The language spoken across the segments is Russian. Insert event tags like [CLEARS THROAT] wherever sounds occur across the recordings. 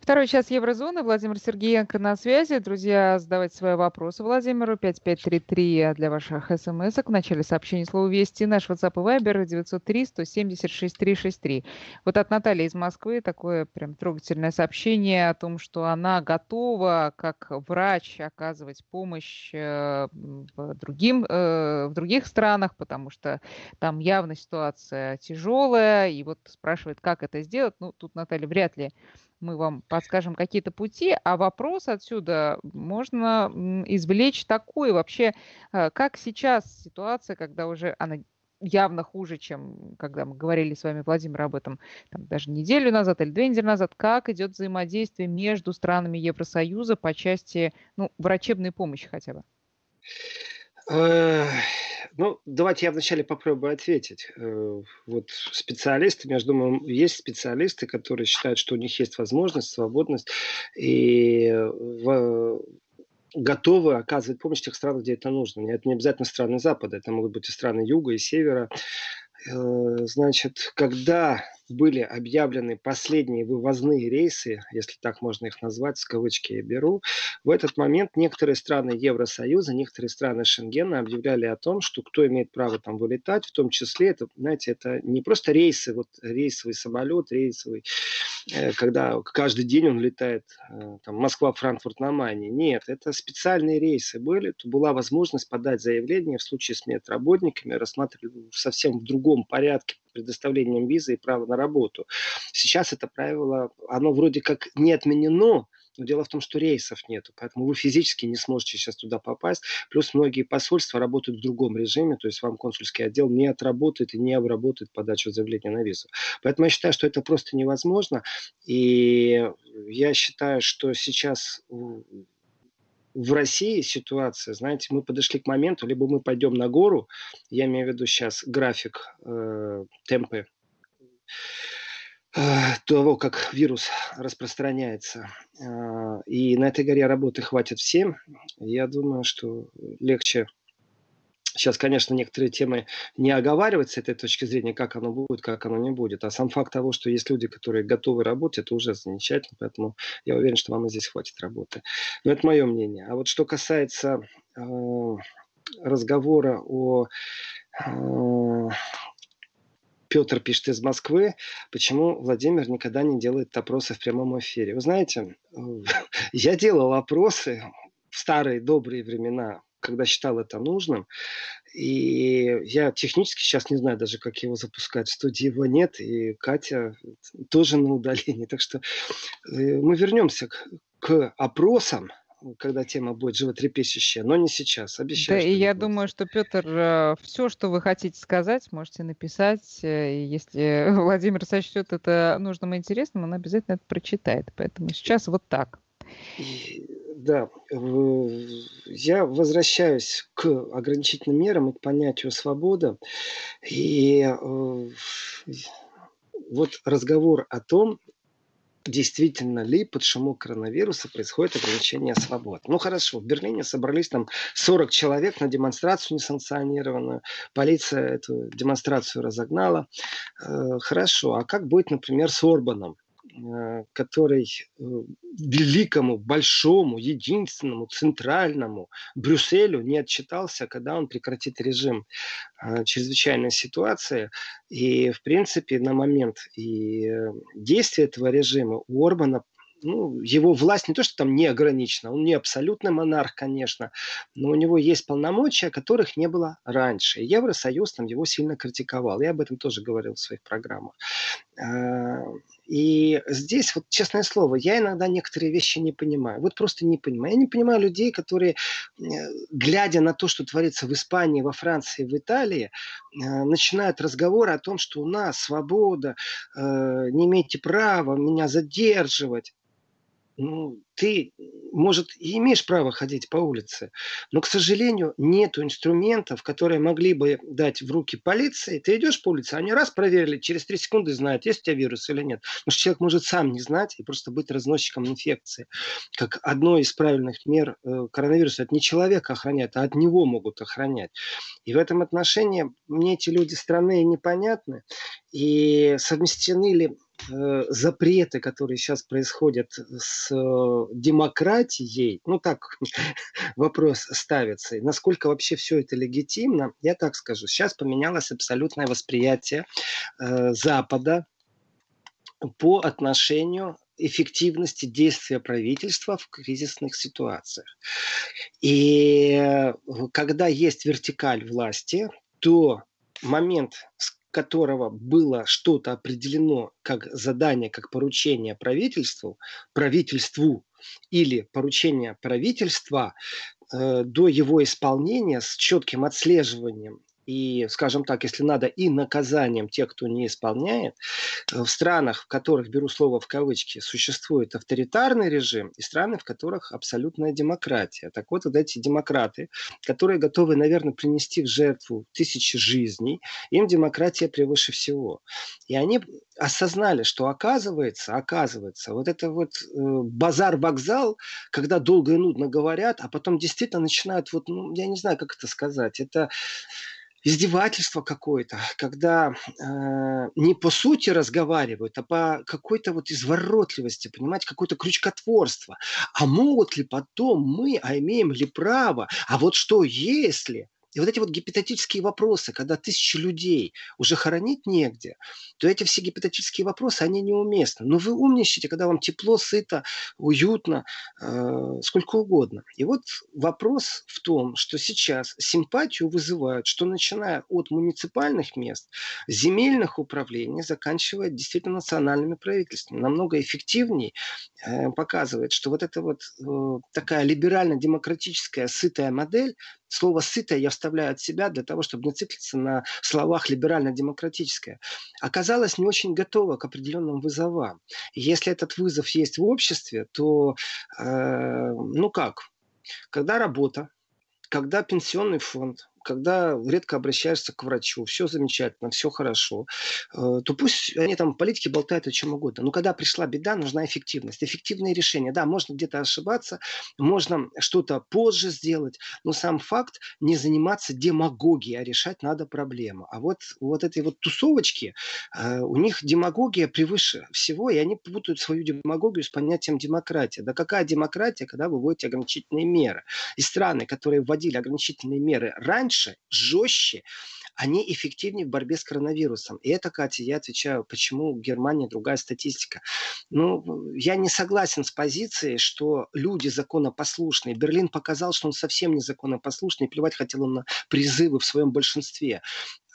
Второй час Еврозоны. Владимир Сергеенко на связи. Друзья, задавайте свои вопросы Владимиру. 5533 для ваших смс -ок. В начале сообщения слово «Вести». Наш WhatsApp и Viber 903 176 363. Вот от Натальи из Москвы такое прям трогательное сообщение о том, что она готова как врач оказывать помощь э, другим, э, в других странах, потому что там явно ситуация тяжелая. И вот спрашивает, как это сделать. Ну, тут Наталья вряд ли мы вам подскажем какие-то пути, а вопрос отсюда можно извлечь такой вообще, э, как сейчас ситуация, когда уже она явно хуже, чем когда мы говорили с вами, Владимир, об этом там, даже неделю назад или две недели назад, как идет взаимодействие между странами Евросоюза по части ну, врачебной помощи хотя бы? Ну, давайте я вначале попробую ответить. Э, вот специалисты, я думаю, есть специалисты, которые считают, что у них есть возможность, свободность и в, готовы оказывать помощь тех странах, где это нужно. Это не обязательно страны Запада, это могут быть и страны Юга, и Севера. Э, значит, когда были объявлены последние вывозные рейсы, если так можно их назвать, с кавычки я беру, в этот момент некоторые страны Евросоюза, некоторые страны Шенгена объявляли о том, что кто имеет право там вылетать, в том числе, это, знаете, это не просто рейсы, вот рейсовый самолет, рейсовый, когда каждый день он летает, э, там, Москва, Франкфурт на Майне. Нет, это специальные рейсы были, то была возможность подать заявление в случае с медработниками, рассматривали совсем в другом порядке предоставлением визы и права на работу. Сейчас это правило, оно вроде как не отменено, но дело в том, что рейсов нету, поэтому вы физически не сможете сейчас туда попасть. Плюс многие посольства работают в другом режиме, то есть вам консульский отдел не отработает и не обработает подачу заявления на визу. Поэтому я считаю, что это просто невозможно. И я считаю, что сейчас в России ситуация, знаете, мы подошли к моменту, либо мы пойдем на гору, я имею в виду сейчас график, э, темпы того, как вирус распространяется. Э, и на этой горе работы хватит всем. Я думаю, что легче Сейчас, конечно, некоторые темы не оговаривать с этой точки зрения, как оно будет, как оно не будет. А сам факт того, что есть люди, которые готовы работать, это уже замечательно. Поэтому я уверен, что вам и здесь хватит работы. Но это мое мнение. А вот что касается э, разговора о э, Петр пишет из Москвы, почему Владимир никогда не делает опросы в прямом эфире. Вы знаете, [LAUGHS] я делал опросы в старые добрые времена когда считал это нужным. И я технически сейчас не знаю даже, как его запускать. В студии его нет, и Катя тоже на удалении. [LAUGHS] Так что э, мы вернемся к, к опросам, когда тема будет животрепещущая, но не сейчас, обещаю. Да, и я будет. думаю, что, Петр, э, все, что вы хотите сказать, можете написать. Э, если [LAUGHS] Владимир сочтет это нужным и интересным, он обязательно это прочитает. Поэтому сейчас вот так. Да, я возвращаюсь к ограничительным мерам и к понятию свобода. И э, вот разговор о том, действительно ли под шумок коронавируса происходит ограничение свобод. Ну хорошо, в Берлине собрались там 40 человек на демонстрацию несанкционированную. Полиция эту демонстрацию разогнала. Э, хорошо, а как будет, например, с Орбаном? Э, который э, великому, большому, единственному, центральному Брюсселю не отчитался, когда он прекратит режим э, чрезвычайной ситуации. И, в принципе, на момент и действия этого режима у Орбана ну, его власть не то, что там не ограничена, он не абсолютный монарх, конечно, но у него есть полномочия, которых не было раньше. Евросоюз там его сильно критиковал. Я об этом тоже говорил в своих программах. И здесь, вот честное слово, я иногда некоторые вещи не понимаю. Вот просто не понимаю. Я не понимаю людей, которые, глядя на то, что творится в Испании, во Франции, в Италии, а, начинают разговоры о том, что у нас свобода, а, не имеете права меня задерживать ну, ты, может, и имеешь право ходить по улице, но, к сожалению, нет инструментов, которые могли бы дать в руки полиции. Ты идешь по улице, они раз проверили, через три секунды знают, есть у тебя вирус или нет. Потому что человек может сам не знать и просто быть разносчиком инфекции. Как одно из правильных мер э, коронавируса, это не человека охраняет, а от него могут охранять. И в этом отношении мне эти люди странные и непонятны. И совместены ли запреты, которые сейчас происходят с э, демократией, ну так [LAUGHS] вопрос ставится, насколько вообще все это легитимно, я так скажу, сейчас поменялось абсолютное восприятие э, Запада по отношению эффективности действия правительства в кризисных ситуациях. И э, когда есть вертикаль власти, то момент, которого было что-то определено как задание, как поручение правительству, правительству или поручение правительства э, до его исполнения с четким отслеживанием и, скажем так, если надо, и наказанием тех, кто не исполняет. Э, в странах, в которых, беру слово в кавычки, существует авторитарный режим, и страны, в которых абсолютная демократия. Так вот, вот эти демократы, которые готовы, наверное, принести в жертву тысячи жизней, им демократия превыше всего. И они осознали, что оказывается, оказывается, вот это вот э, базар-вокзал, когда долго и нудно говорят, а потом действительно начинают, вот, ну, я не знаю, как это сказать, это издевательство какое-то, когда э, не по сути разговаривают, а по какой-то вот изворотливости, понимаете, какое-то крючкотворство. А могут ли потом мы, а имеем ли право, а вот что если? И вот эти вот гипотетические вопросы, когда тысячи людей уже хоронить негде, то эти все гипотетические вопросы, они неуместны. Но вы умничаете, когда вам тепло, сыто, уютно, э, сколько угодно. И вот вопрос в том, что сейчас симпатию вызывают, что начиная от муниципальных мест, земельных управлений, заканчивая действительно национальными правительствами. Намного эффективнее э, показывает, что вот эта вот э, такая либерально-демократическая сытая модель Слово «сытое» я вставляю от себя для того, чтобы не циклиться на словах «либерально-демократическое». Оказалось не очень готова к определенным вызовам. И если этот вызов есть в обществе, то, э, ну как, когда работа, когда пенсионный фонд, когда редко обращаешься к врачу, все замечательно, все хорошо, э, то пусть они там политики болтают о чем угодно. Но когда пришла беда, нужна эффективность, эффективные решения. Да, можно где-то ошибаться, можно что-то позже сделать, но сам факт не заниматься демагогией, а решать надо проблему. А вот, вот этой вот тусовочки, э, у них демагогия превыше всего, и они путают свою демагогию с понятием демократия. Да какая демократия, когда вы вводите ограничительные меры? И страны, которые вводили ограничительные меры раньше, лучше, жестче, они эффективнее в борьбе с коронавирусом. И это, Катя, я отвечаю, почему у Германии другая статистика. Ну, я не согласен с позицией, что люди законопослушные. Берлин показал, что он совсем не законопослушный, плевать хотел он на призывы в своем большинстве.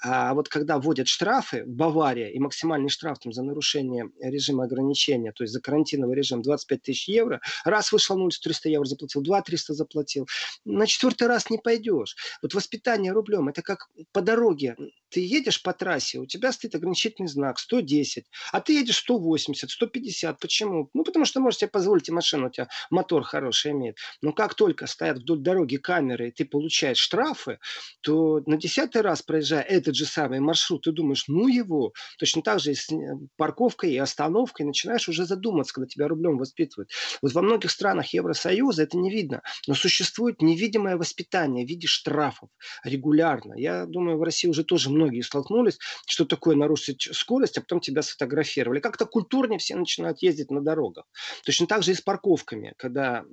А вот когда вводят штрафы, Бавария, и максимальный штраф там, за нарушение режима ограничения, то есть за карантиновый режим 25 тысяч евро, раз вышел на улицу 300 евро заплатил, два 300 заплатил, на четвертый раз не пойдешь. Вот воспитание рублем, это как по дороге. Ты едешь по трассе, у тебя стоит ограничительный знак 110, а ты едешь 180, 150. Почему? Ну, потому что можешь себе позволить, и машину у тебя мотор хороший имеет. Но как только стоят вдоль дороги камеры, и ты получаешь штрафы, то на десятый раз проезжая это этот же самый маршрут, ты думаешь, ну его. Точно так же и с парковкой и остановкой начинаешь уже задуматься, когда тебя рублем воспитывают. Вот во многих странах Евросоюза это не видно, но существует невидимое воспитание в виде штрафов регулярно. Я думаю, в России уже тоже многие столкнулись, что такое нарушить скорость, а потом тебя сфотографировали. Как-то культурнее все начинают ездить на дорогах. Точно так же и с парковками. Когда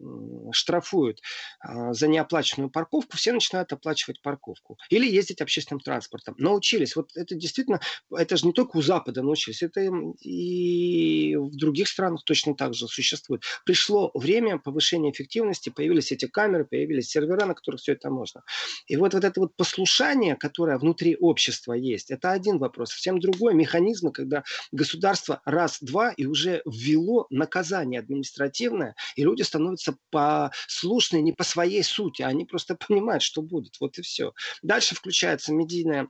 штрафуют а, за неоплаченную парковку, все начинают оплачивать парковку. Или ездить общественным транспортом. Но научились. Вот это действительно, это же не только у Запада научились, это и в других странах точно так же существует. Пришло время повышения эффективности, появились эти камеры, появились сервера, на которых все это можно. И вот, вот это вот послушание, которое внутри общества есть, это один вопрос. Совсем другой механизм, когда государство раз-два и уже ввело наказание административное, и люди становятся послушны не по своей сути, они просто [LAUGHS] понимают, что будет. Вот и все. Дальше включается медийная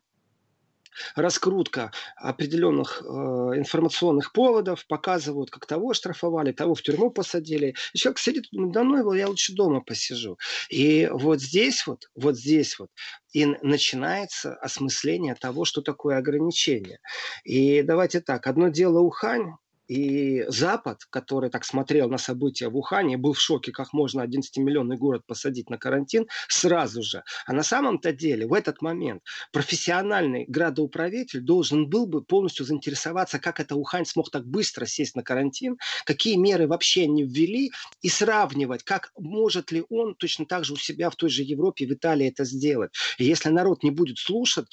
раскрутка определенных э, информационных поводов, показывают, как того штрафовали, того в тюрьму посадили. И человек сидит, думает, да ну я лучше дома посижу. И вот здесь вот, вот здесь вот и начинается осмысление того, что такое ограничение. И давайте так, одно дело Ухань, И Запад, который так смотрел на события в Ухане, был в шоке, как можно 11-миллионный город посадить на карантин сразу же. А на самом-то деле в этот момент профессиональный градоуправитель должен был бы полностью заинтересоваться, как это Ухань смог так быстро сесть на карантин, какие меры вообще не ввели, и сравнивать, как может ли он точно так же у себя в той же Европе, в Италии это сделать. И если народ не будет слушать,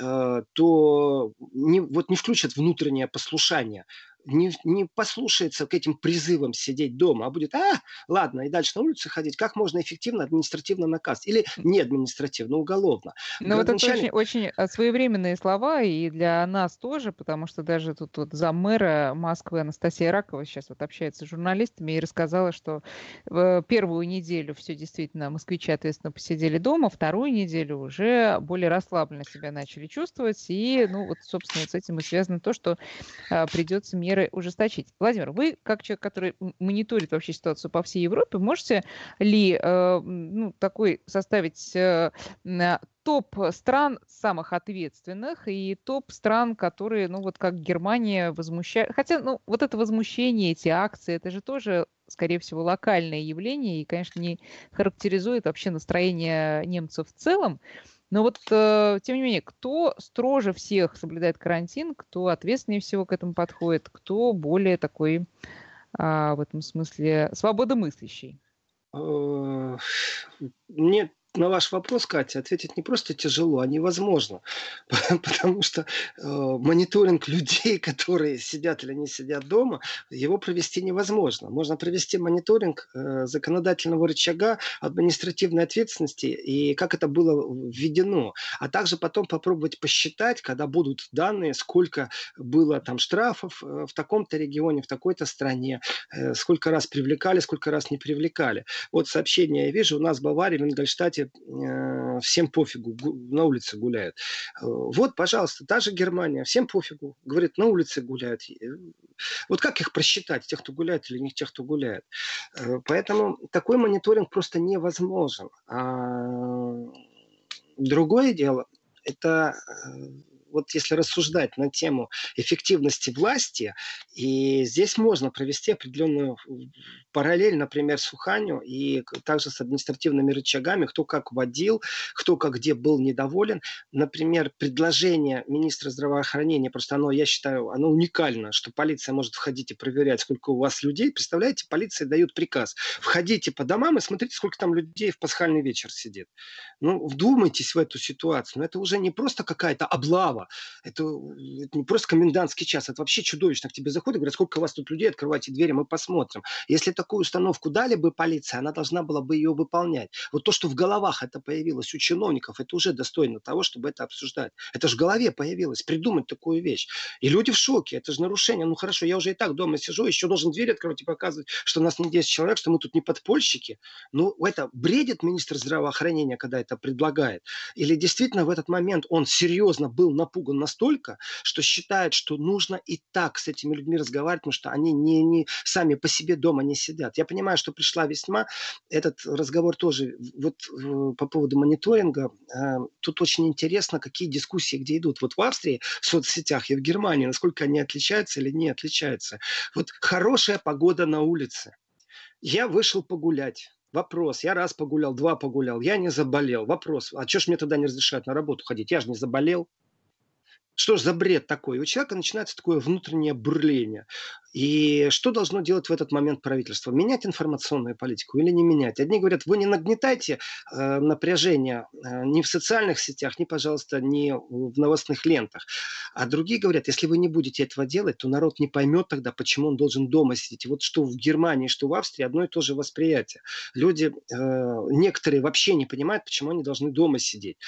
э, то не, вот не включат внутреннее послушание не, не послушается к этим призывам сидеть дома, а будет, а, ладно, и дальше на улице ходить, как можно эффективно административно наказать? Или не административно, уголовно. Ну, вот это очень, очень э, своевременные слова и для нас тоже, потому что даже тут вот за мэра Москвы Анастасия Ракова сейчас вот общается с журналистами и рассказала, что в первую неделю все действительно москвичи ответственно посидели дома, вторую неделю уже более расслабленно себя начали чувствовать, и, ну, вот, собственно, с этим и связано то, что а, придется меры меры ужесточить. Владимир, вы, как человек, который мониторит вообще ситуацию по всей Европе, можете ли э, ну, такой составить э, топ стран самых ответственных и топ стран, которые, ну вот как Германия, возмущают. Хотя, ну вот это возмущение, эти акции, это же тоже, скорее всего, локальное явление и, конечно, не характеризует вообще настроение немцев в целом. Но вот, э, тем не менее, кто строже всех соблюдает карантин, кто ответственнее всего к этому подходит, кто более такой а, в этом смысле свободомыслящий? Э, Мне на ваш вопрос, Катя, ответить не просто тяжело, а невозможно. [LAUGHS] Потому что э, мониторинг людей, [LAUGHS] которые сидят или не сидят дома, его провести невозможно. Можно провести мониторинг э, законодательного рычага административной ответственности и как это было введено. А также потом попробовать посчитать, когда будут данные, сколько было там штрафов э, в таком-то регионе, в такой-то стране, э, сколько раз привлекали, сколько раз не привлекали. Вот сообщение я вижу, у нас в Баварии, в Ингольштате э, всем пофигу, на улице гуляют. Э, вот, пожалуйста, та же Германия, всем пофигу, говорит, на улице гуляют. Э, вот как их просчитать, тех, кто гуляет или не тех, кто гуляет? Поэтому такой мониторинг просто невозможен. А другое дело, это вот если рассуждать на тему эффективности власти, и здесь можно провести определенную параллель, например, с Уханью и также с административными рычагами, кто как водил, кто как где был недоволен. Например, предложение министра здравоохранения, просто оно, я считаю, оно уникально, что полиция может входить и проверять, сколько у вас людей. Представляете, полиция дает приказ. Входите по домам и смотрите, сколько там людей в пасхальный вечер сидит. Ну, вдумайтесь в эту ситуацию. Но это уже не просто какая-то облава, это, это не просто комендантский час, это вообще чудовищно. К тебе заходят, говорят, сколько у вас тут людей, открывайте двери, мы посмотрим. Если такую установку дали бы полиция, она должна была бы ее выполнять. Вот то, что в головах это появилось у чиновников, это уже достойно того, чтобы это обсуждать. Это же в голове появилось, придумать такую вещь. И люди в шоке, это же нарушение. Ну хорошо, я уже и так дома сижу, еще должен дверь открывать и показывать, что нас не 10 человек, что мы тут не подпольщики. Ну, это бредит министр здравоохранения, когда это предлагает. Или действительно в этот момент он серьезно был на напуган настолько, что считает, что нужно и так с этими людьми разговаривать, потому что они не, не сами по себе дома не сидят. Я понимаю, что пришла весьма. Этот разговор тоже вот э, по поводу мониторинга. Э, тут очень интересно, какие дискуссии где идут. Вот в Австрии в соцсетях и в Германии, насколько они отличаются или не отличаются. Вот хорошая погода на улице. Я вышел погулять. Вопрос. Я раз погулял, два погулял. Я не заболел. Вопрос. А что ж мне тогда не разрешают на работу ходить? Я же не заболел. Что ж за бред такой? У человека начинается такое внутреннее бурление. И что должно делать в этот момент правительство? Менять информационную политику или не менять? Одни говорят, вы не нагнетайте э, напряжение э, ни в социальных сетях, ни, пожалуйста, ни в новостных лентах. А другие говорят, если вы не будете этого делать, то народ не поймет тогда, почему он должен дома сидеть. И вот что в Германии, что в Австрии одно и то же восприятие. Люди, э, некоторые вообще не понимают, почему они должны дома сидеть.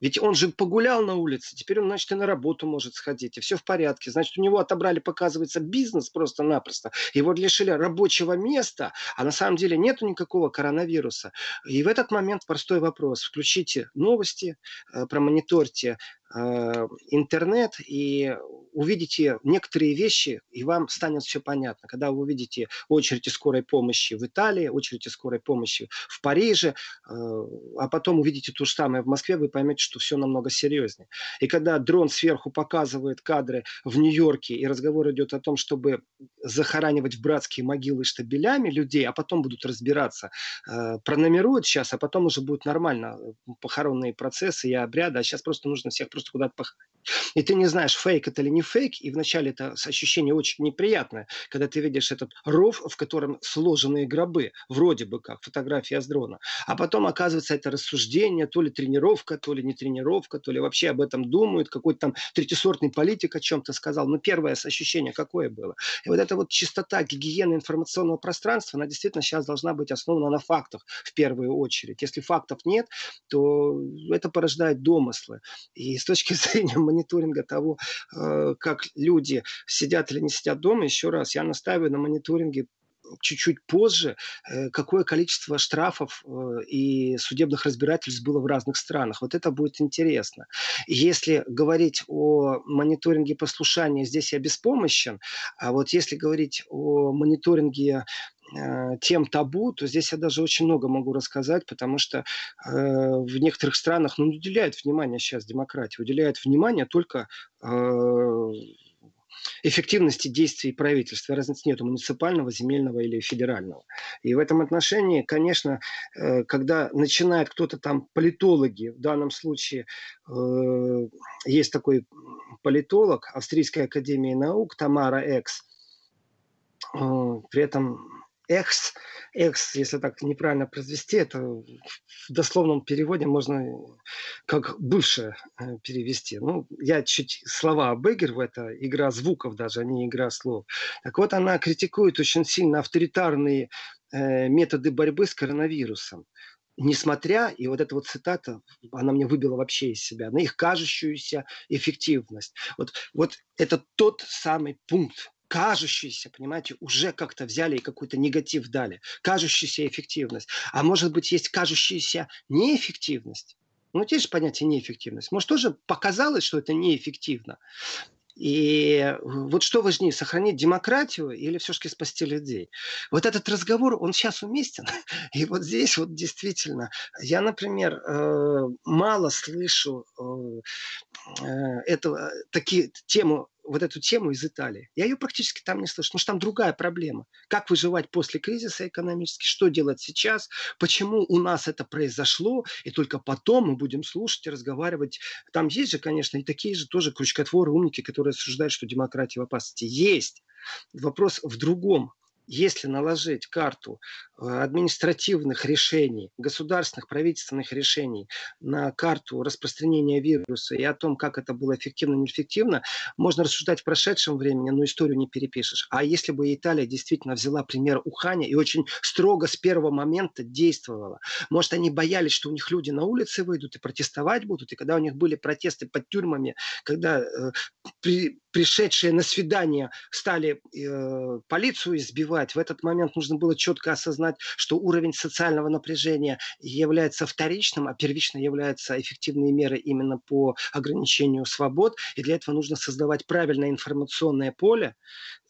Ведь он же погулял на улице, теперь он, значит, и на работу может сходить, и все в порядке. Значит, у него отобрали, показывается, бизнес просто-напросто. Его лишили рабочего места, а на самом деле нету никакого коронавируса. И в этот момент простой вопрос. Включите новости, э, промониторьте интернет и увидите некоторые вещи, и вам станет все понятно. Когда вы увидите очереди скорой помощи в Италии, очереди скорой помощи в Париже, э, а потом увидите то же самое в Москве, вы поймете, что все намного серьезнее. И когда дрон сверху показывает кадры в Нью-Йорке, и разговор идет о том, чтобы захоранивать в братские могилы штабелями людей, а потом будут разбираться, э, пронумеруют сейчас, а потом уже будет нормально э, похоронные процессы и обряды, а сейчас просто нужно всех просто куда-то похоронить. И ты не знаешь, фейк это или не фейк, и вначале это ощущение очень неприятное, когда ты видишь этот ров, в котором сложенные гробы, вроде бы как фотография с дрона. А потом оказывается это рассуждение, то ли тренировка, то ли не тренировка, то ли вообще об этом думают, какой-то там третисортный политик о чем-то сказал. Но первое ощущение какое было? И вот эта вот чистота гигиены информационного пространства, она действительно сейчас должна быть основана на фактах в первую очередь. Если фактов нет, то это порождает домыслы. И с точки [LAUGHS] зрения мониторинга того, э, как люди сидят или не сидят дома, еще раз, я настаиваю на мониторинге чуть-чуть позже, э, какое количество штрафов э, и судебных разбирательств было в разных странах. Вот это будет интересно. Если говорить о мониторинге послушания, здесь я беспомощен, а вот если говорить о мониторинге тем табу, то здесь я даже очень много могу рассказать, потому что э, в некоторых странах ну, не уделяют внимания сейчас демократии, уделяют внимание только э, эффективности действий правительства. Разницы нет муниципального, земельного или федерального. И в этом отношении, конечно, э, когда начинает кто-то там, политологи, в данном случае э, есть такой политолог Австрийской академии наук Тамара Экс, э, при этом экс, экс, если так неправильно произвести, это в дословном переводе можно как бывшее э, перевести. Ну, я чуть слова обыгрываю, это игра звуков даже, а не игра слов. Так вот, она критикует очень сильно авторитарные э, методы борьбы с коронавирусом несмотря, и вот эта вот цитата, она мне выбила вообще из себя, на их кажущуюся эффективность. Вот, вот это тот самый пункт, кажущийся, понимаете, уже как-то взяли и какой-то негатив дали. Кажущаяся эффективность. А может быть, есть кажущаяся неэффективность. Ну, есть же понятие неэффективность. Может, тоже показалось, что это неэффективно. И вот что важнее, сохранить демократию или все-таки спасти людей? Вот этот разговор, он сейчас уместен. [LAUGHS] И вот здесь вот действительно, я, например, э, мало слышу э, э, этого, такие тему вот эту тему из Италии. Я ее практически там не слышу, потому что там другая проблема. Как выживать после кризиса экономически, что делать сейчас, почему у нас это произошло, и только потом мы будем слушать и разговаривать. Там есть же, конечно, и такие же тоже крючкотворы, умники, которые осуждают, что демократия в опасности. Есть. Вопрос в другом если наложить карту э, административных решений, государственных, правительственных решений на карту распространения вируса и о том, как это было эффективно, неэффективно, можно рассуждать в прошедшем времени, но историю не перепишешь. А если бы Италия действительно взяла пример Уханя и очень строго с первого момента действовала, может, они боялись, что у них люди на улице выйдут и протестовать будут, и когда у них были протесты под тюрьмами, когда э, при, пришедшие на свидание стали э, полицию избивать, в этот момент нужно было четко осознать, что уровень социального напряжения является вторичным, а первично являются эффективные меры именно по ограничению свобод. И для этого нужно создавать правильное информационное поле,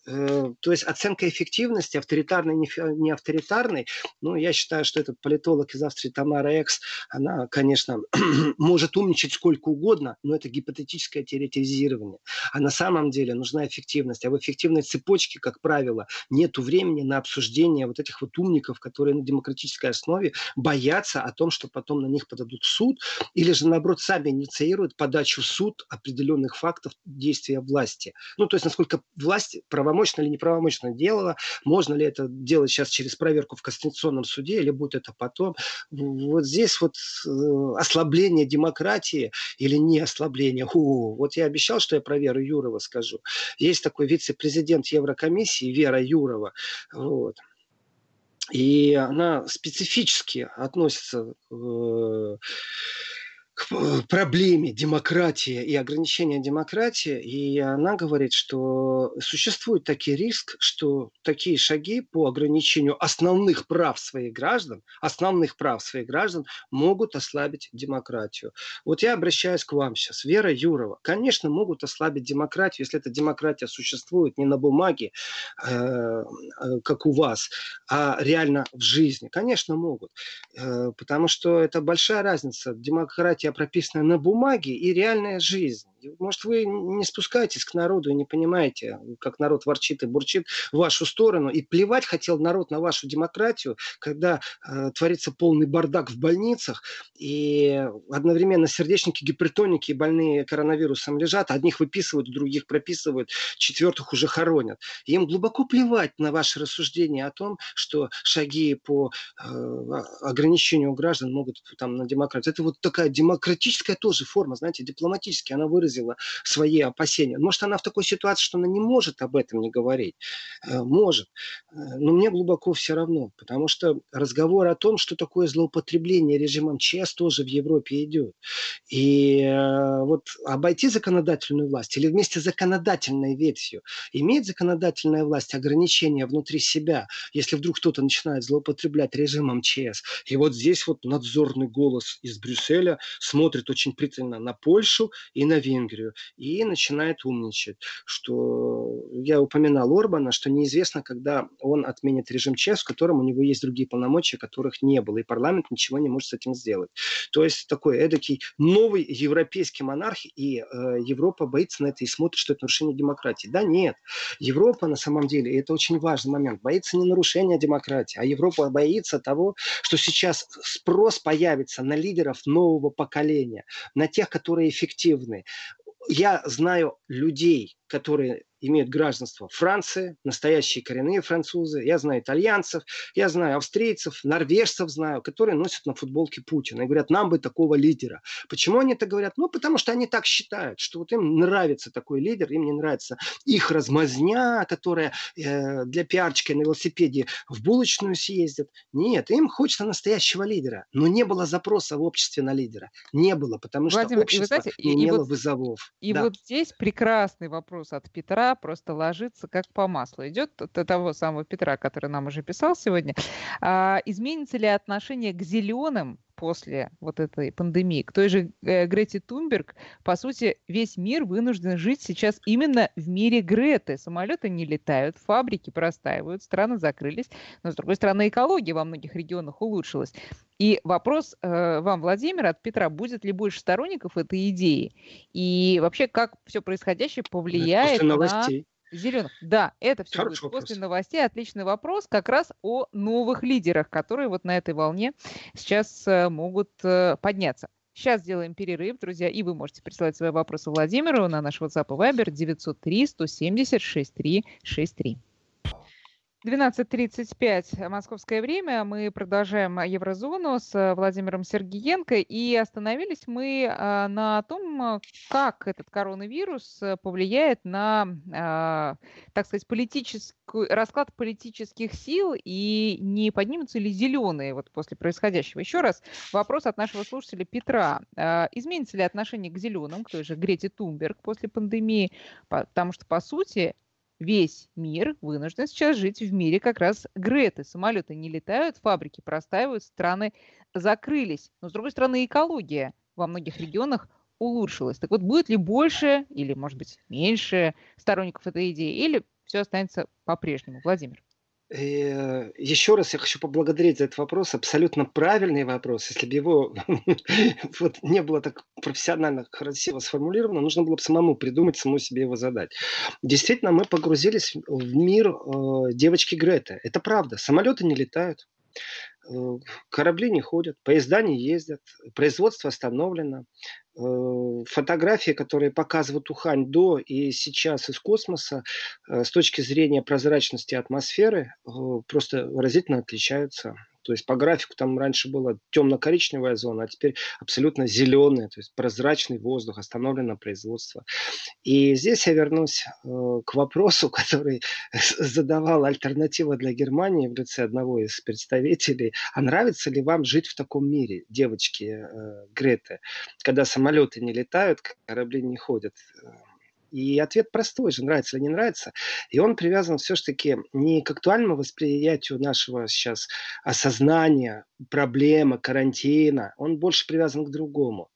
то есть оценка эффективности, авторитарной, не авторитарной, ну, я считаю, что этот политолог из Австрии Тамара Экс, она, конечно, [CLEARS THROAT] может умничать сколько угодно, но это гипотетическое теоретизирование. А на самом деле нужна эффективность. А в эффективной цепочке, как правило, нет времени на обсуждение вот этих вот умников, которые на демократической основе боятся о том, что потом на них подадут в суд, или же, наоборот, сами инициируют подачу в суд определенных фактов действия власти. Ну, то есть, насколько власть правомочна правомочно или неправомочно делала, можно ли это делать сейчас через проверку в Конституционном суде, или будет это потом. Вот здесь вот э, ослабление демократии или не ослабление. Ху, вот я обещал, что я про Веру Юрова скажу. Есть такой вице-президент Еврокомиссии Вера Юрова. Вот. И она специфически относится э, э, проблеме демократии и ограничения демократии, и она говорит, что существует такой риск, что такие шаги по ограничению основных прав своих граждан, основных прав своих граждан могут ослабить демократию. Вот я обращаюсь к вам сейчас, Вера Юрова. Конечно, могут ослабить демократию, если эта демократия существует не на бумаге, э, э, как у вас, а реально в жизни. Конечно, могут, э, потому что это большая разница. Демократия прописана на бумаге и реальная жизнь. Может, вы не спускаетесь к народу и не понимаете, как народ ворчит и бурчит в вашу сторону. И плевать хотел народ на вашу демократию, когда э, творится полный бардак в больницах, и одновременно сердечники, гипертоники и больные коронавирусом лежат, одних выписывают, других прописывают, четвертых уже хоронят. И им глубоко плевать на ваши рассуждения о том, что шаги по э, ограничению граждан могут там на демократию. Это вот такая демократическая тоже форма, знаете, дипломатическая, она выразила свои опасения. Может, она в такой ситуации, что она не может об этом не говорить. Э, может. Э, но мне глубоко все равно, потому что разговор о том, что такое злоупотребление режимом ЧС, тоже в Европе идет. И э, вот обойти законодательную власть или вместе с законодательной ветвью имеет законодательная власть ограничения внутри себя, если вдруг кто-то начинает злоупотреблять режимом ЧС. И вот здесь вот надзорный голос из Брюсселя смотрит очень пристально на Польшу и на Венгрию и начинает умничать, что я упоминал Орбана, что неизвестно, когда он отменит режим ЧС, в котором у него есть другие полномочия, которых не было, и парламент ничего не может с этим сделать. То есть такой эдакий новый европейский монарх, и э, Европа боится на это и смотрит, что это нарушение демократии. Да нет, Европа на самом деле, и это очень важный момент, боится не нарушения демократии, а Европа боится того, что сейчас спрос появится на лидеров нового поколения, на тех, которые эффективны. Я знаю людей, которые имеют гражданство Франции, настоящие коренные французы, я знаю итальянцев, я знаю австрийцев, норвежцев знаю, которые носят на футболке Путина и говорят, нам бы такого лидера. Почему они это говорят? Ну, потому что они так считают, что вот им нравится такой лидер, им не нравится их размазня, которая э, для пиарчика на велосипеде в булочную съездит. Нет, им хочется настоящего лидера. Но не было запроса в обществе на лидера. Не было, потому Владимир, что общество знаете, не имело вот, вызовов. И да. вот здесь прекрасный вопрос от Петра просто ложится как по маслу. Идет от того самого Петра, который нам уже писал сегодня. А, изменится ли отношение к зеленым после вот этой пандемии. К той же э, Грете Тунберг, по сути, весь мир вынужден жить сейчас именно в мире Греты. Самолеты не летают, фабрики простаивают, страны закрылись, но, с другой стороны, экология во многих регионах улучшилась. И вопрос э, вам, Владимир, от Петра, будет ли больше сторонников этой идеи? И вообще, как все происходящее повлияет на Зеленых. Да, это все Хороший будет вопрос. после новостей. Отличный вопрос как раз о новых лидерах, которые вот на этой волне сейчас э, могут э, подняться. Сейчас сделаем перерыв, друзья, и вы можете присылать свои вопросы Владимиру на наш WhatsApp и Viber 903 170 6363. 12.35 московское время. Мы продолжаем Еврозону с Владимиром Сергиенко. И остановились мы а, на том, как этот коронавирус повлияет на, а, так сказать, политический расклад политических сил и не поднимутся ли зеленые вот после происходящего. Еще раз вопрос от нашего слушателя Петра. Изменится ли отношение к зеленым, к той же Грете Тумберг после пандемии? Потому что, по сути, весь мир вынужден сейчас жить в мире как раз Греты. Самолеты не летают, фабрики простаивают, страны закрылись. Но, с другой стороны, экология во многих регионах улучшилась. Так вот, будет ли больше или, может быть, меньше сторонников этой идеи, или все останется по-прежнему? Владимир. Э, еще раз я хочу поблагодарить за этот вопрос. Абсолютно правильный вопрос. Если бы его [LAUGHS] вот не было так профессионально красиво сформулировано, нужно было бы самому придумать, самому себе его задать. Действительно, мы погрузились в мир э, девочки Греты. Это правда. Самолеты не летают. Э, корабли не ходят, поезда не ездят, производство остановлено. Э, фотографии, которые показывают Ухань до и сейчас из космоса, э, с точки зрения прозрачности атмосферы, просто выразительно отличаются. То есть по графику там раньше была темно-коричневая зона, а теперь абсолютно зеленая, то есть прозрачный воздух, остановлено производство. И здесь я вернусь э, к вопросу, [LAUGHS] который задавал альтернатива для Германии в лице одного из представителей. А нравится ли вам жить в таком мире, девочки э, Греты, когда самолеты не летают, корабли не ходят? И ответ простой же, нравится или не нравится. И он привязан все-таки не к актуальному восприятию нашего сейчас осознания, проблемы, карантина. Он больше привязан к другому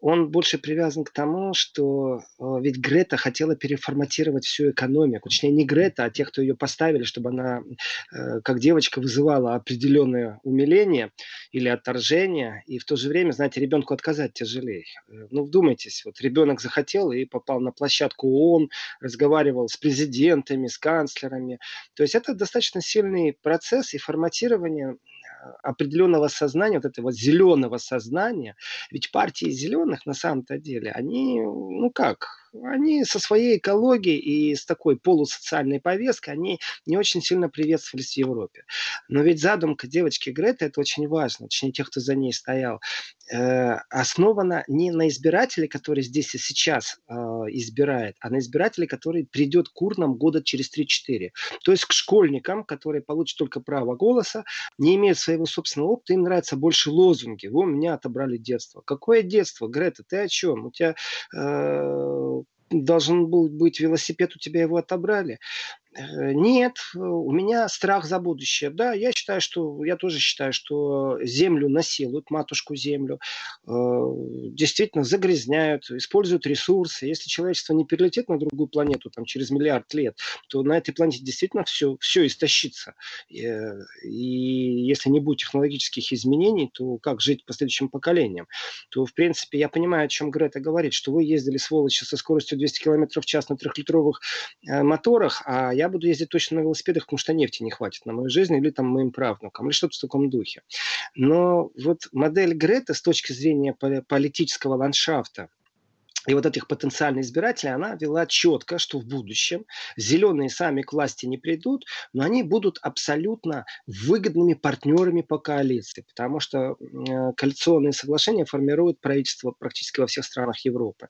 он больше привязан к тому, что э, ведь Грета хотела переформатировать всю экономику. Точнее, не Грета, а те, кто ее поставили, чтобы она, э, как девочка, вызывала определенное умиление или отторжение. И в то же время, знаете, ребенку отказать тяжелее. Э, ну, вдумайтесь, вот ребенок захотел и попал на площадку ООН, разговаривал с президентами, с канцлерами. То есть это достаточно сильный процесс и форматирование определенного сознания, вот этого зеленого сознания. Ведь партии зеленых на самом-то деле, они, ну как, они со своей экологией и с такой полусоциальной повесткой, они не очень сильно приветствовались в Европе. Но ведь задумка девочки Греты, это очень важно, точнее тех, кто за ней стоял, э, основана не на избирателе, который здесь и сейчас э, избирает, а на избирателе, который придет к урнам года через 3-4. То есть к школьникам, которые получат только право голоса, не имеют своего собственного опыта, им нравятся больше лозунги. Вы у меня отобрали детство. Какое детство, Грета, ты о чем? У тебя э, должен был быть велосипед, у тебя его отобрали. Э, нет, у меня страх за будущее. Да, я считаю, что, я тоже считаю, что землю насилуют, матушку землю, э, действительно загрязняют, используют ресурсы. Если человечество не перелетит на другую планету там, через миллиард лет, то на этой планете действительно все, все истощится. Э, и если не будет технологических изменений, то как жить последующим поколениям? То, в принципе, я понимаю, о чем Грета говорит, что вы ездили, сволочи, со скоростью 200 км в час на трехлитровых моторах, а я буду ездить точно на велосипедах, потому что нефти не хватит на мою жизнь или там моим правнукам, или что-то в таком духе. Но вот модель Грета с точки зрения политического ландшафта, и вот этих потенциальных избирателей она вела четко, что в будущем зеленые сами к власти не придут, но они будут абсолютно выгодными партнерами по коалиции, потому что коалиционные соглашения формируют правительство практически во всех странах Европы.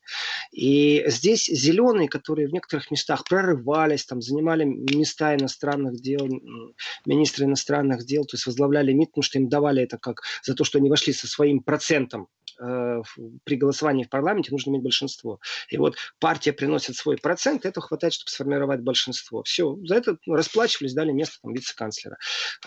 И здесь зеленые, которые в некоторых местах прорывались, там, занимали места иностранных дел, министры иностранных дел, то есть возглавляли МИД, потому что им давали это как за то, что они вошли со своим процентом э, при голосовании в парламенте нужно иметь большинство. И вот партия приносит свой процент, этого хватает, чтобы сформировать большинство. Все, за это расплачивались, дали место там вице-канцлера.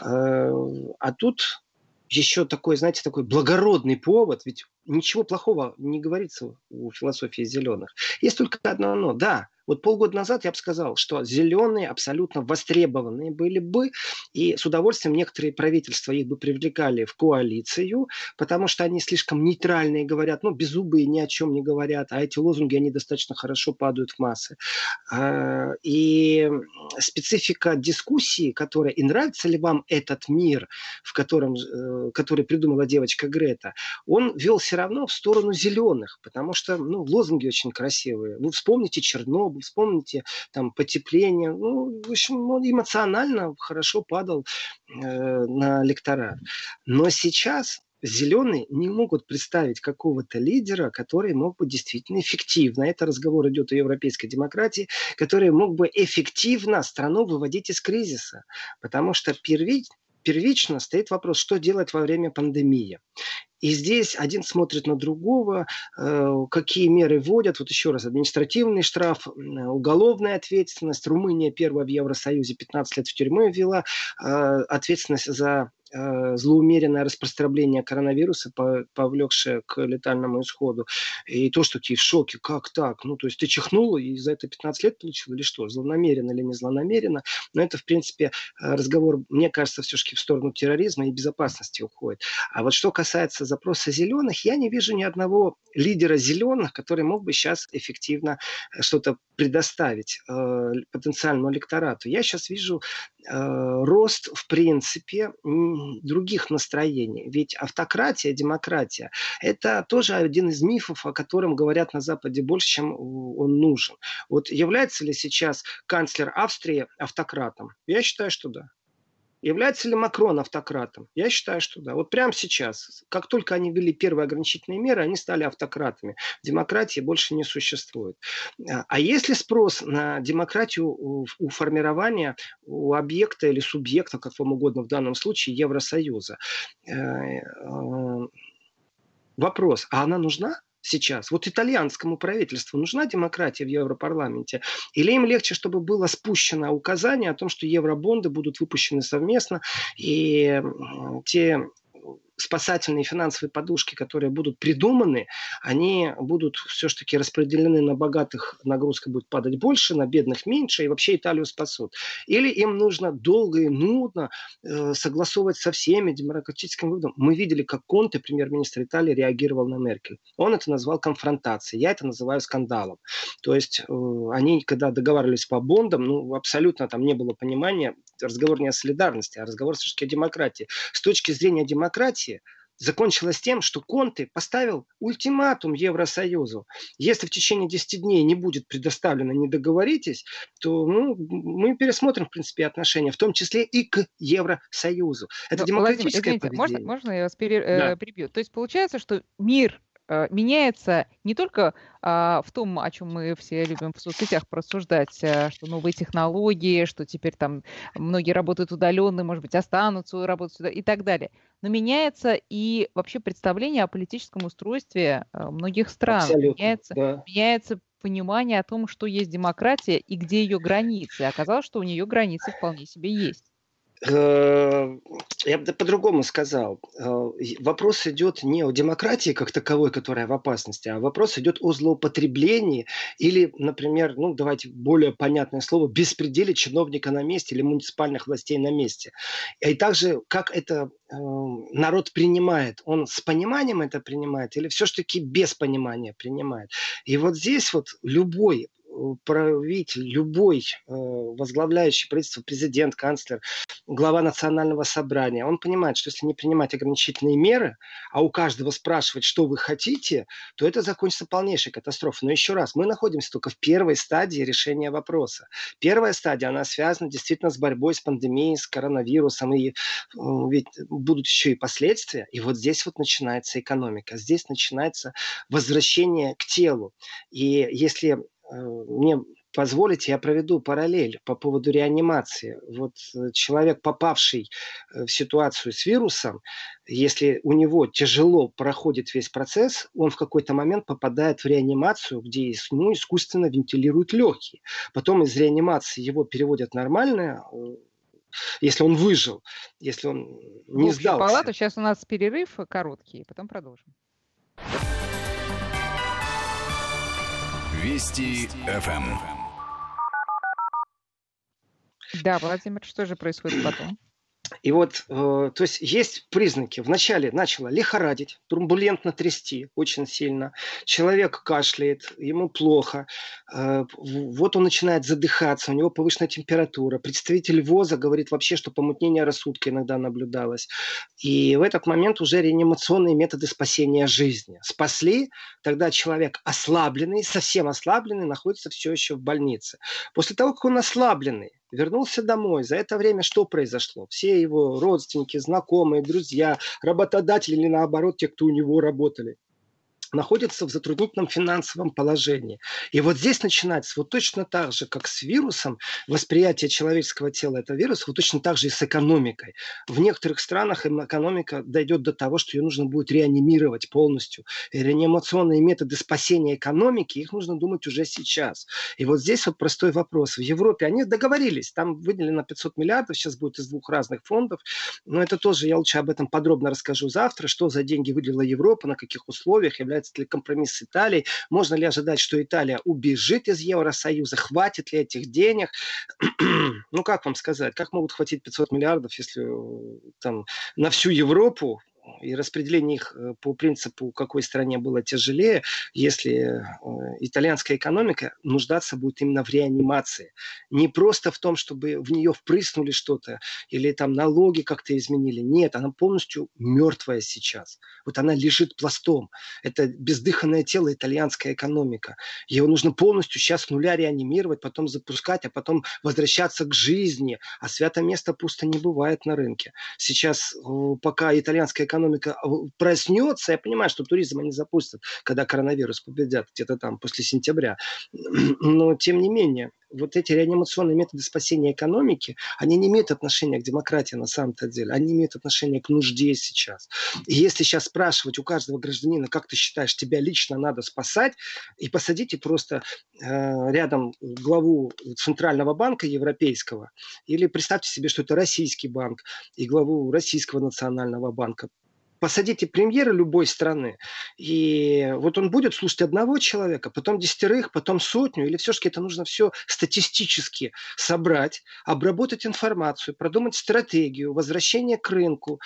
Э, а тут еще такой, знаете, такой благородный повод, ведь ничего плохого не говорится у философии зеленых. Есть только одно но. Да, вот полгода назад я бы сказал, что зеленые абсолютно востребованные были бы, и с удовольствием некоторые правительства их бы привлекали в коалицию, потому что они слишком нейтральные говорят, ну, беззубые ни о чем не говорят, а эти лозунги, они достаточно хорошо падают в массы. А, и специфика дискуссии, которая, и нравится ли вам этот мир, в котором, э, который придумала девочка Грета, он вел все равно в сторону зеленых, потому что, ну, лозунги очень красивые. Вы вспомните Чернобыль, вспомните там потепление. Ну, в общем, он эмоционально хорошо падал э, на электорат. Но сейчас зеленые не могут представить какого-то лидера, который мог бы действительно эффективно, это разговор идет о европейской демократии, который мог бы эффективно страну выводить из кризиса. Потому что первично, первично стоит вопрос, что делать во время пандемии. И здесь один смотрит на другого, э, какие меры вводят. Вот еще раз, административный штраф, уголовная ответственность. Румыния первая в Евросоюзе 15 лет в тюрьму ввела. Э, ответственность за злоумеренное распространение коронавируса, повлекшее к летальному исходу. И то, что ты в шоке, как так? Ну, то есть ты чихнул и за это 15 лет получил или что? Злонамеренно или не злонамеренно? Но это, в принципе, э, разговор, мне кажется, все-таки в сторону терроризма и безопасности уходит. А вот что касается запроса зеленых, я не вижу ни одного лидера зеленых, который мог бы сейчас эффективно э, что-то предоставить э, потенциальному электорату. Я сейчас вижу э, рост, в принципе, других настроений. Ведь автократия, демократия – это тоже один из мифов, о котором говорят на Западе больше, чем он нужен. Вот является ли сейчас канцлер Австрии автократом? Я считаю, что да. Является ли Макрон автократом? Я считаю, что да. Вот прямо сейчас, как только они ввели первые ограничительные меры, они стали автократами. Демократии больше не существует. А, а если спрос на демократию у, у формирования у объекта или субъекта, как вам угодно в данном случае, Евросоюза, э, э, вопрос, а она нужна? Сейчас? Вот итальянскому правительству нужна демократия в Европарламенте? Или им легче, чтобы было спущено указание о том, что евробонды будут выпущены совместно, и те спасательные финансовые подушки, которые будут придуманы, они будут все-таки распределены на богатых, нагрузка будет падать больше, на бедных меньше, и вообще Италию спасут. Или им нужно долго и нудно э, согласовывать со всеми демократическим выводом. Мы видели, как Конте, премьер-министр Италии, реагировал на Меркель. Он это назвал конфронтацией, я это называю скандалом. То есть э, они, когда договаривались по бондам, ну, абсолютно там не было понимания, разговор не о солидарности, а разговор все-таки о демократии. С точки зрения демократии, закончилось тем, что Конте поставил ультиматум Евросоюзу. Если в течение 10 дней не будет предоставлено, не договоритесь, то ну, мы пересмотрим, в принципе, отношения, в том числе и к Евросоюзу. Это Но, демократическое Владимир, извините, можно, можно я вас пере, э, да. прибью? То есть получается, что мир Э, меняется не только а, в том, о чем мы все любим в соцсетях просуждать, а, что новые технологии, что теперь там многие работают удаленно, может быть, останутся работать сюда и так далее. Но меняется и вообще представление о политическом устройстве а, многих стран. Абсолютно, меняется, да. меняется понимание о том, что есть демократия и где ее границы. оказалось, что у нее границы вполне себе есть. Э, я бы по-другому сказал. Э, вопрос идет не о демократии как таковой, которая в опасности, а вопрос идет о злоупотреблении или, например, ну давайте более понятное слово, беспределе чиновника на месте или муниципальных властей на месте. И также, как это э, народ принимает, он с пониманием это принимает или все-таки без понимания принимает. И вот здесь вот любой правитель, любой э, возглавляющий правительство, президент, канцлер, глава национального собрания, он понимает, что если не принимать ограничительные меры, а у каждого спрашивать, что вы хотите, то это закончится полнейшей катастрофой. Но еще раз, мы находимся только в первой стадии решения вопроса. Первая стадия, она связана действительно с борьбой с пандемией, с коронавирусом, и э, ведь будут еще и последствия. И вот здесь вот начинается экономика, здесь начинается возвращение к телу. И если мне позволите, я проведу параллель по поводу реанимации. Вот э, человек, попавший э, в ситуацию с вирусом, если у него тяжело проходит весь процесс, он в какой-то момент попадает в реанимацию, где ему искусственно вентилируют легкие. Потом из реанимации его переводят нормально, если он выжил, если он не сдался. палату. Сейчас у нас перерыв короткий, потом продолжим. Вести ФМ. Да, Владимир, что же происходит потом? И вот, э, то есть есть признаки. Вначале начало лихорадить, турбулентно трясти очень сильно. Человек кашляет, ему плохо. Э, вот он начинает задыхаться, у него повышенная температура. Представитель ВОЗа говорит вообще, что помутнение рассудка иногда наблюдалось. И в этот момент уже реанимационные методы спасения жизни. Спасли, тогда человек ослабленный, совсем ослабленный, находится все еще в больнице. После того, как он ослабленный, вернулся домой. За это время что произошло? Все его родственники, знакомые, друзья, работодатели или наоборот, те, кто у него работали – находится в затруднительном финансовом положении. И вот здесь начинается вот точно так же, как с вирусом, восприятие человеческого тела этого вируса, вот точно так же и с экономикой. В некоторых странах экономика дойдет до того, что ее нужно будет реанимировать полностью. И реанимационные методы спасения экономики, их нужно думать уже сейчас. И вот здесь вот простой вопрос. В Европе они договорились, там выделено 500 миллиардов, сейчас будет из двух разных фондов, но это тоже, я лучше об этом подробно расскажу завтра, что за деньги выделила Европа, на каких условиях, является является ли компромисс с Италией, можно ли ожидать, что Италия убежит из Евросоюза, хватит ли этих денег, [CLEARS THROAT] ну как вам сказать, как могут хватить 500 миллиардов, если э, там на всю Европу и распределение их э, по принципу, какой стране было тяжелее, если итальянская экономика нуждаться будет именно в реанимации. Не просто в том, чтобы в нее впрыснули что-то или там налоги как-то изменили. Нет, она полностью мертвая сейчас. Вот она лежит пластом. Это бездыханное тело итальянская экономика. Его нужно полностью сейчас с нуля реанимировать, потом запускать, а потом возвращаться к жизни. А свято место пусто не бывает на рынке. Сейчас, пока итальянская экономика проснется, я понимаю, что туризм они запустят, когда коронавирус победят где-то там после сентября. [CLEARS THROAT] Но, тем не менее, вот эти реанимационные методы спасения экономики, они не имеют отношения к демократии на самом-то деле, они имеют отношение к нужде сейчас. И если сейчас спрашивать у каждого гражданина, как ты считаешь, тебя лично надо спасать, и посадите просто э, рядом главу Центрального банка Европейского, или представьте себе, что это российский банк, и главу Российского национального банка, посадите премьера любой страны, и вот он будет слушать одного человека, потом десятерых, потом сотню, или все-таки это нужно все статистически собрать, обработать информацию, продумать стратегию, возвращение к рынку,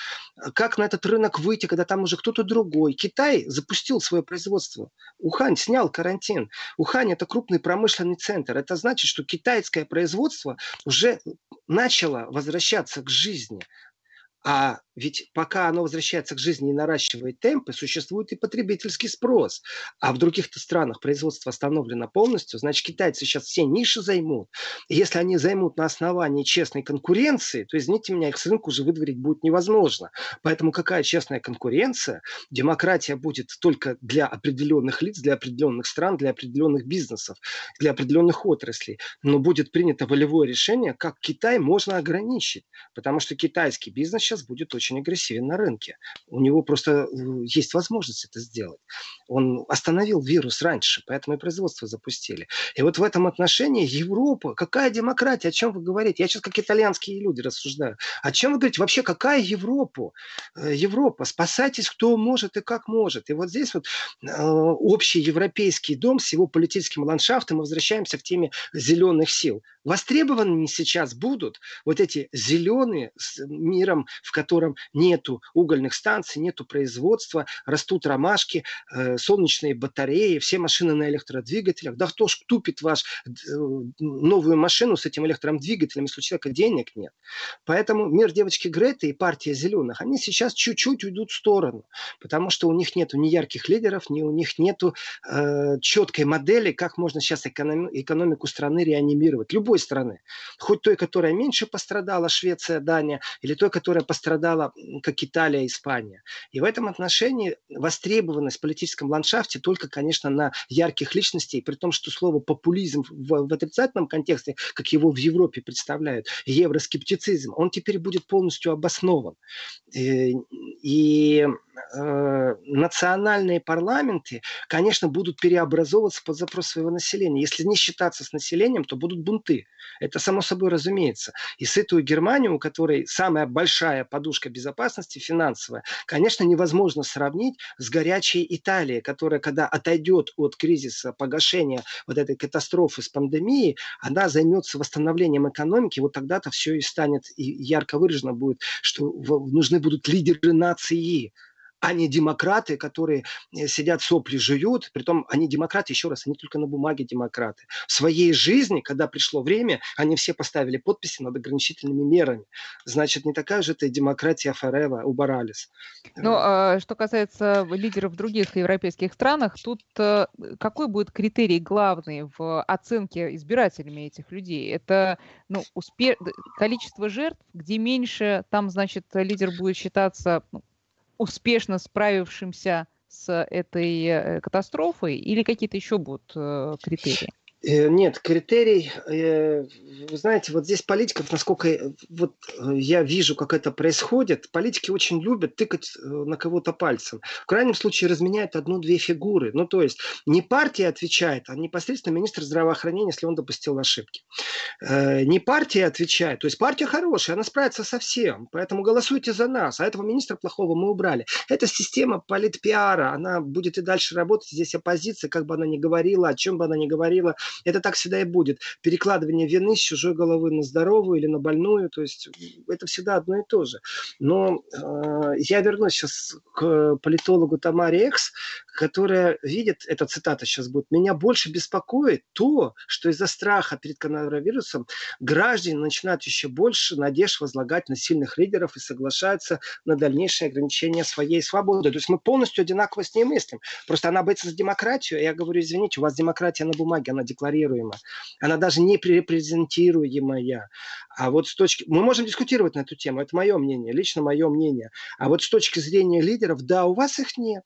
как на этот рынок выйти, когда там уже кто-то другой. Китай запустил свое производство. Ухань снял карантин. Ухань это крупный промышленный центр. Это значит, что китайское производство уже начало возвращаться к жизни. А ведь пока оно возвращается к жизни и наращивает темпы, существует и потребительский спрос. А в других-то странах производство остановлено полностью, значит, китайцы сейчас все ниши займут. И если они займут на основании честной конкуренции, то, извините меня, их с рынка уже выдворить будет невозможно. Поэтому какая честная конкуренция? Демократия будет только для определенных лиц, для определенных стран, для определенных бизнесов, для определенных отраслей. Но будет принято волевое решение, как Китай можно ограничить. Потому что китайский бизнес сейчас будет очень очень агрессивен на рынке. У него просто э, есть возможность это сделать. Он остановил вирус раньше, поэтому и производство запустили. И вот в этом отношении Европа, какая демократия, о чем вы говорите? Я сейчас как итальянские люди рассуждаю. О чем вы говорите? Вообще, какая Европа? Э, Европа, спасайтесь, кто может и как может. И вот здесь вот э, общий европейский дом с его политическим ландшафтом, мы возвращаемся к теме зеленых сил. Востребованными сейчас будут вот эти зеленые с миром, в котором нету угольных станций, нету производства, растут ромашки, э, солнечные батареи, все машины на электродвигателях. Да кто ж тупит ваш э, новую машину с этим электродвигателем, если у человека денег нет. Поэтому мир девочки Греты и партия зеленых, они сейчас чуть-чуть уйдут в сторону, потому что у них нету ни ярких лидеров, ни у них нету э, четкой модели, как можно сейчас экономи- экономику страны реанимировать. Любой любой страны. Хоть той, которая меньше пострадала, Швеция, Дания, или той, которая пострадала, как Италия, Испания. И в этом отношении востребованность в политическом ландшафте только, конечно, на ярких личностей, при том, что слово популизм в, в отрицательном контексте, как его в Европе представляют, евроскептицизм, он теперь будет полностью обоснован. И, э, и э, национальные парламенты, конечно, будут переобразовываться под запрос своего населения. Если не считаться с населением, то будут бунты. Это само собой разумеется. И сытую Германию, у которой самая большая подушка безопасности финансовая, конечно, невозможно сравнить с горячей Италией, которая, когда отойдет от кризиса погашения вот этой катастрофы с пандемией, она займется восстановлением экономики, вот тогда-то все и станет, и ярко выражено будет, что нужны будут лидеры нации, а не демократы, которые э, сидят сопли жуют. Притом они демократы, еще раз, они только на бумаге демократы. В своей жизни, когда пришло время, они все поставили подписи над ограничительными мерами. Значит, не такая же это демократия Фарева у Баралис. Ну, а, что касается лидеров в других европейских странах, тут э, какой будет критерий главный в оценке избирателями этих людей? Это ну, успе... количество жертв, где меньше, там, значит, лидер будет считаться ну, успешно справившимся с этой э, катастрофой или какие-то еще будут э, критерии? Э, нет, критерий, э, вы знаете, вот здесь политиков, насколько вот я вижу, как это происходит, политики очень любят тыкать на кого-то пальцем. В крайнем случае разменяют одну-две фигуры. Ну, то есть не партия отвечает, а непосредственно министр здравоохранения, если он допустил ошибки. Не партия отвечает, то есть партия хорошая, она справится со всем, поэтому голосуйте за нас, а этого министра плохого мы убрали. Это система политпиара, она будет и дальше работать, здесь оппозиция, как бы она ни говорила, о чем бы она ни говорила, Это так всегда и будет. Перекладывание вины с чужой головы на здоровую или на больную, то есть это всегда одно и то же. Но э, я вернусь сейчас к политологу Тамаре Экс, которая видит, эта цитата сейчас будет, меня больше беспокоит то, что из-за страха перед коронавирусом граждане начинают еще больше надежд возлагать на сильных лидеров и соглашаются на дальнейшее ограничение своей свободы. То есть мы полностью одинаково с ней мыслим. Просто она боится за демократию, я говорю, извините, у вас демократия на бумаге, она декларируема. Она даже не репрезентируемая. А вот с точки... Мы можем дискутировать на эту тему, это мое мнение, лично мое мнение. А вот с точки зрения лидеров, да, у вас их нет.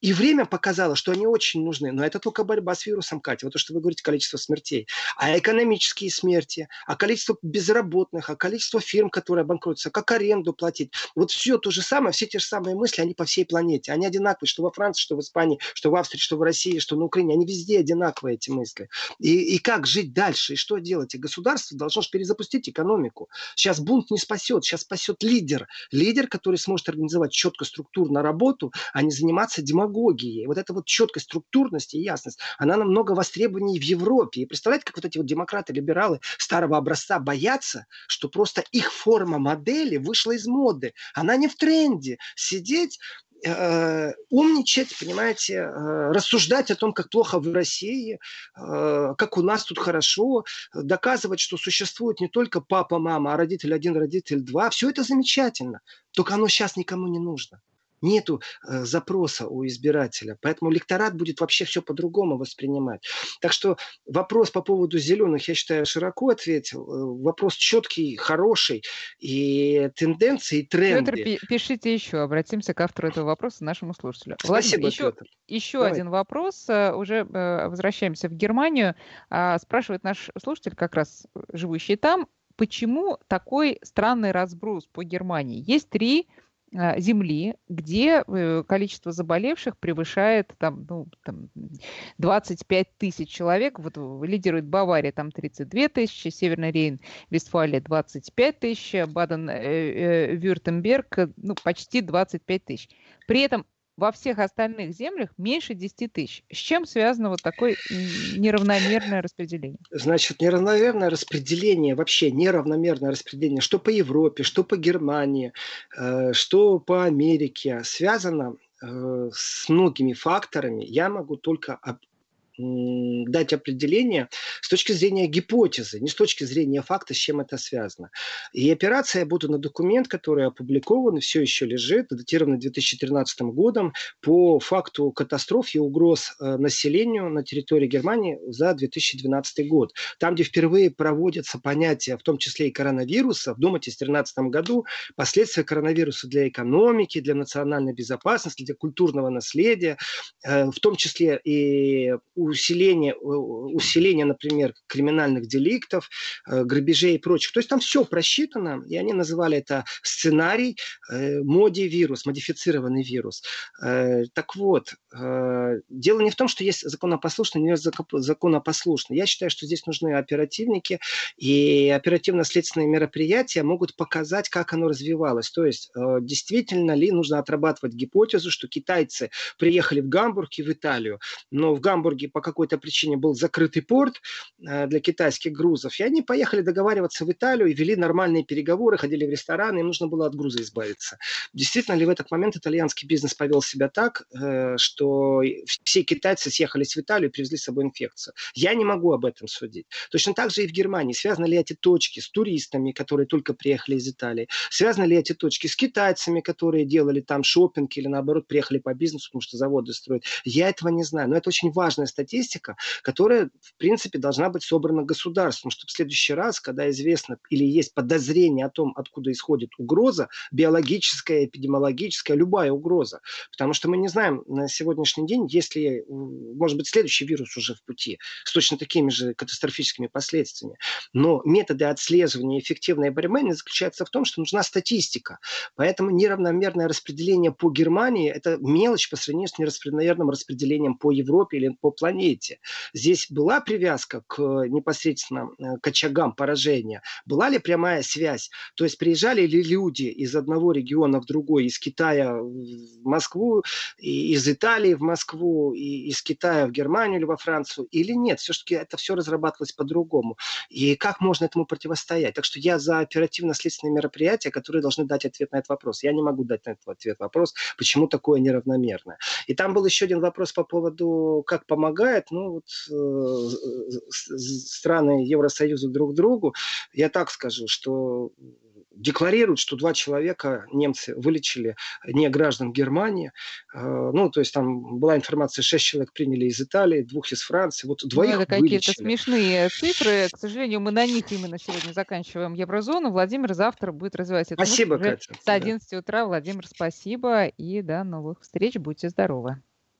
И время показало, что они очень нужны. Но это только борьба с вирусом, Катя. Вот то, что вы говорите, количество смертей. А экономические смерти, а количество безработных, а количество фирм, которые банкротятся, как аренду платить. Вот все то же самое, все те же самые мысли, они по всей планете. Они одинаковые, что во Франции, что в Испании, что в Австрии, что в России, что на Украине. Они везде одинаковые, эти мысли. И, и как жить дальше, и что делать? И государство должно же перезапустить экономику. Сейчас бунт не спасет, сейчас спасет лидер. Лидер, который сможет организовать четко структурно работу, а не заниматься демагогией демагогией. Вот эта вот четкость, структурность и ясность, она намного востребованнее в Европе. И представляете, как вот эти вот демократы, либералы старого образца боятся, что просто их форма модели вышла из моды. Она не в тренде. Сидеть э, умничать, понимаете, э, рассуждать о том, как плохо в России, э, как у нас тут хорошо, доказывать, что существует не только папа, мама, а родитель один, родитель два. Все это замечательно, только оно сейчас никому не нужно нету э, запроса у избирателя. Поэтому электорат будет вообще все по-другому воспринимать. Так что вопрос по поводу зеленых, я считаю, широко ответил. Э, вопрос четкий, хороший. И тенденции, и тренды. Петр, пишите еще. Обратимся к автору этого вопроса, нашему слушателю. Спасибо, Владимир, еще, Петр. еще один вопрос. Э, уже э, возвращаемся в Германию. А, спрашивает наш слушатель, как раз живущий там, почему такой странный разброс по Германии? Есть три земли, где э, количество заболевших превышает там, ну, там 25 тысяч человек. Вот лидирует Бавария, там 32 тысячи, Северный Рейн, Вестфалия 25 тысяч, Баден-Вюртемберг, э, э, ну, почти 25 тысяч. При этом во всех остальных землях меньше 10 тысяч. С чем связано вот такое неравномерное распределение? Значит, неравномерное распределение, вообще неравномерное распределение, что по Европе, что по Германии, э, что по Америке, связано э, с многими факторами. Я могу только дать определение с точки зрения гипотезы, не с точки зрения факта, с чем это связано. И операция «Я буду на документ», который опубликован, все еще лежит, датирован 2013 годом, по факту катастроф и угроз э, населению на территории Германии за 2012 год. Там, где впервые проводятся понятия, в том числе и коронавируса, вдумайтесь, в 2013 году, последствия коронавируса для экономики, для национальной безопасности, для культурного наследия, э, в том числе и усиление, усиление, например, криминальных деликтов, э, грабежей и прочих. То есть там все просчитано, и они называли это сценарий э, моди вирус, модифицированный вирус. Э, так вот, дело не в том, что есть законопослушный, не законопослушный. Я считаю, что здесь нужны оперативники, и оперативно-следственные мероприятия могут показать, как оно развивалось. То есть, действительно ли нужно отрабатывать гипотезу, что китайцы приехали в Гамбург и в Италию, но в Гамбурге по какой-то причине был закрытый порт э, для китайских грузов, и они поехали договариваться в Италию и вели нормальные переговоры, ходили в рестораны, им нужно было от груза избавиться. Действительно ли в этот момент итальянский бизнес повел себя так, э, что все китайцы съехались в Италию и привезли с собой инфекцию? Я не могу об этом судить. Точно так же и в Германии. Связаны ли эти точки с туристами, которые только приехали из Италии? Связаны ли эти точки с китайцами, которые делали там шопинг или наоборот приехали по бизнесу, потому что заводы строят? Я этого не знаю. Но это очень важная статья статистика, которая, в принципе, должна быть собрана государством, чтобы в следующий раз, когда известно или есть подозрение о том, откуда исходит угроза, биологическая, эпидемиологическая, любая угроза, потому что мы не знаем на сегодняшний день, если, может быть, следующий вирус уже в пути, с точно такими же катастрофическими последствиями. Но методы отслеживания эффективной борьбы не заключаются в том, что нужна статистика. Поэтому неравномерное распределение по Германии – это мелочь по сравнению с неравномерным распределением по Европе или по планете планете. Здесь была привязка к непосредственно к очагам поражения? Была ли прямая связь? То есть приезжали ли люди из одного региона в другой, из Китая в Москву, из Италии в Москву, из Китая в Германию или во Францию, или нет? Все-таки это все разрабатывалось по-другому. И как можно этому противостоять? Так что я за оперативно-следственные мероприятия, которые должны дать ответ на этот вопрос. Я не могу дать на этот ответ вопрос, почему такое неравномерное. И там был еще один вопрос по поводу, как помогает ну, вот, э, страны Евросоюза друг другу. Я так скажу, что декларируют, что два человека немцы вылечили не граждан Германии. Э, ну, то есть там была информация, шесть человек приняли из Италии, двух из Франции. Вот ну, двоих ну, это какие-то смешные цифры. К сожалению, мы на них именно сегодня заканчиваем Еврозону. Владимир завтра будет развивать это. Спасибо, Катя. С 11 утра. Владимир, спасибо. И до новых встреч. Будьте здоровы.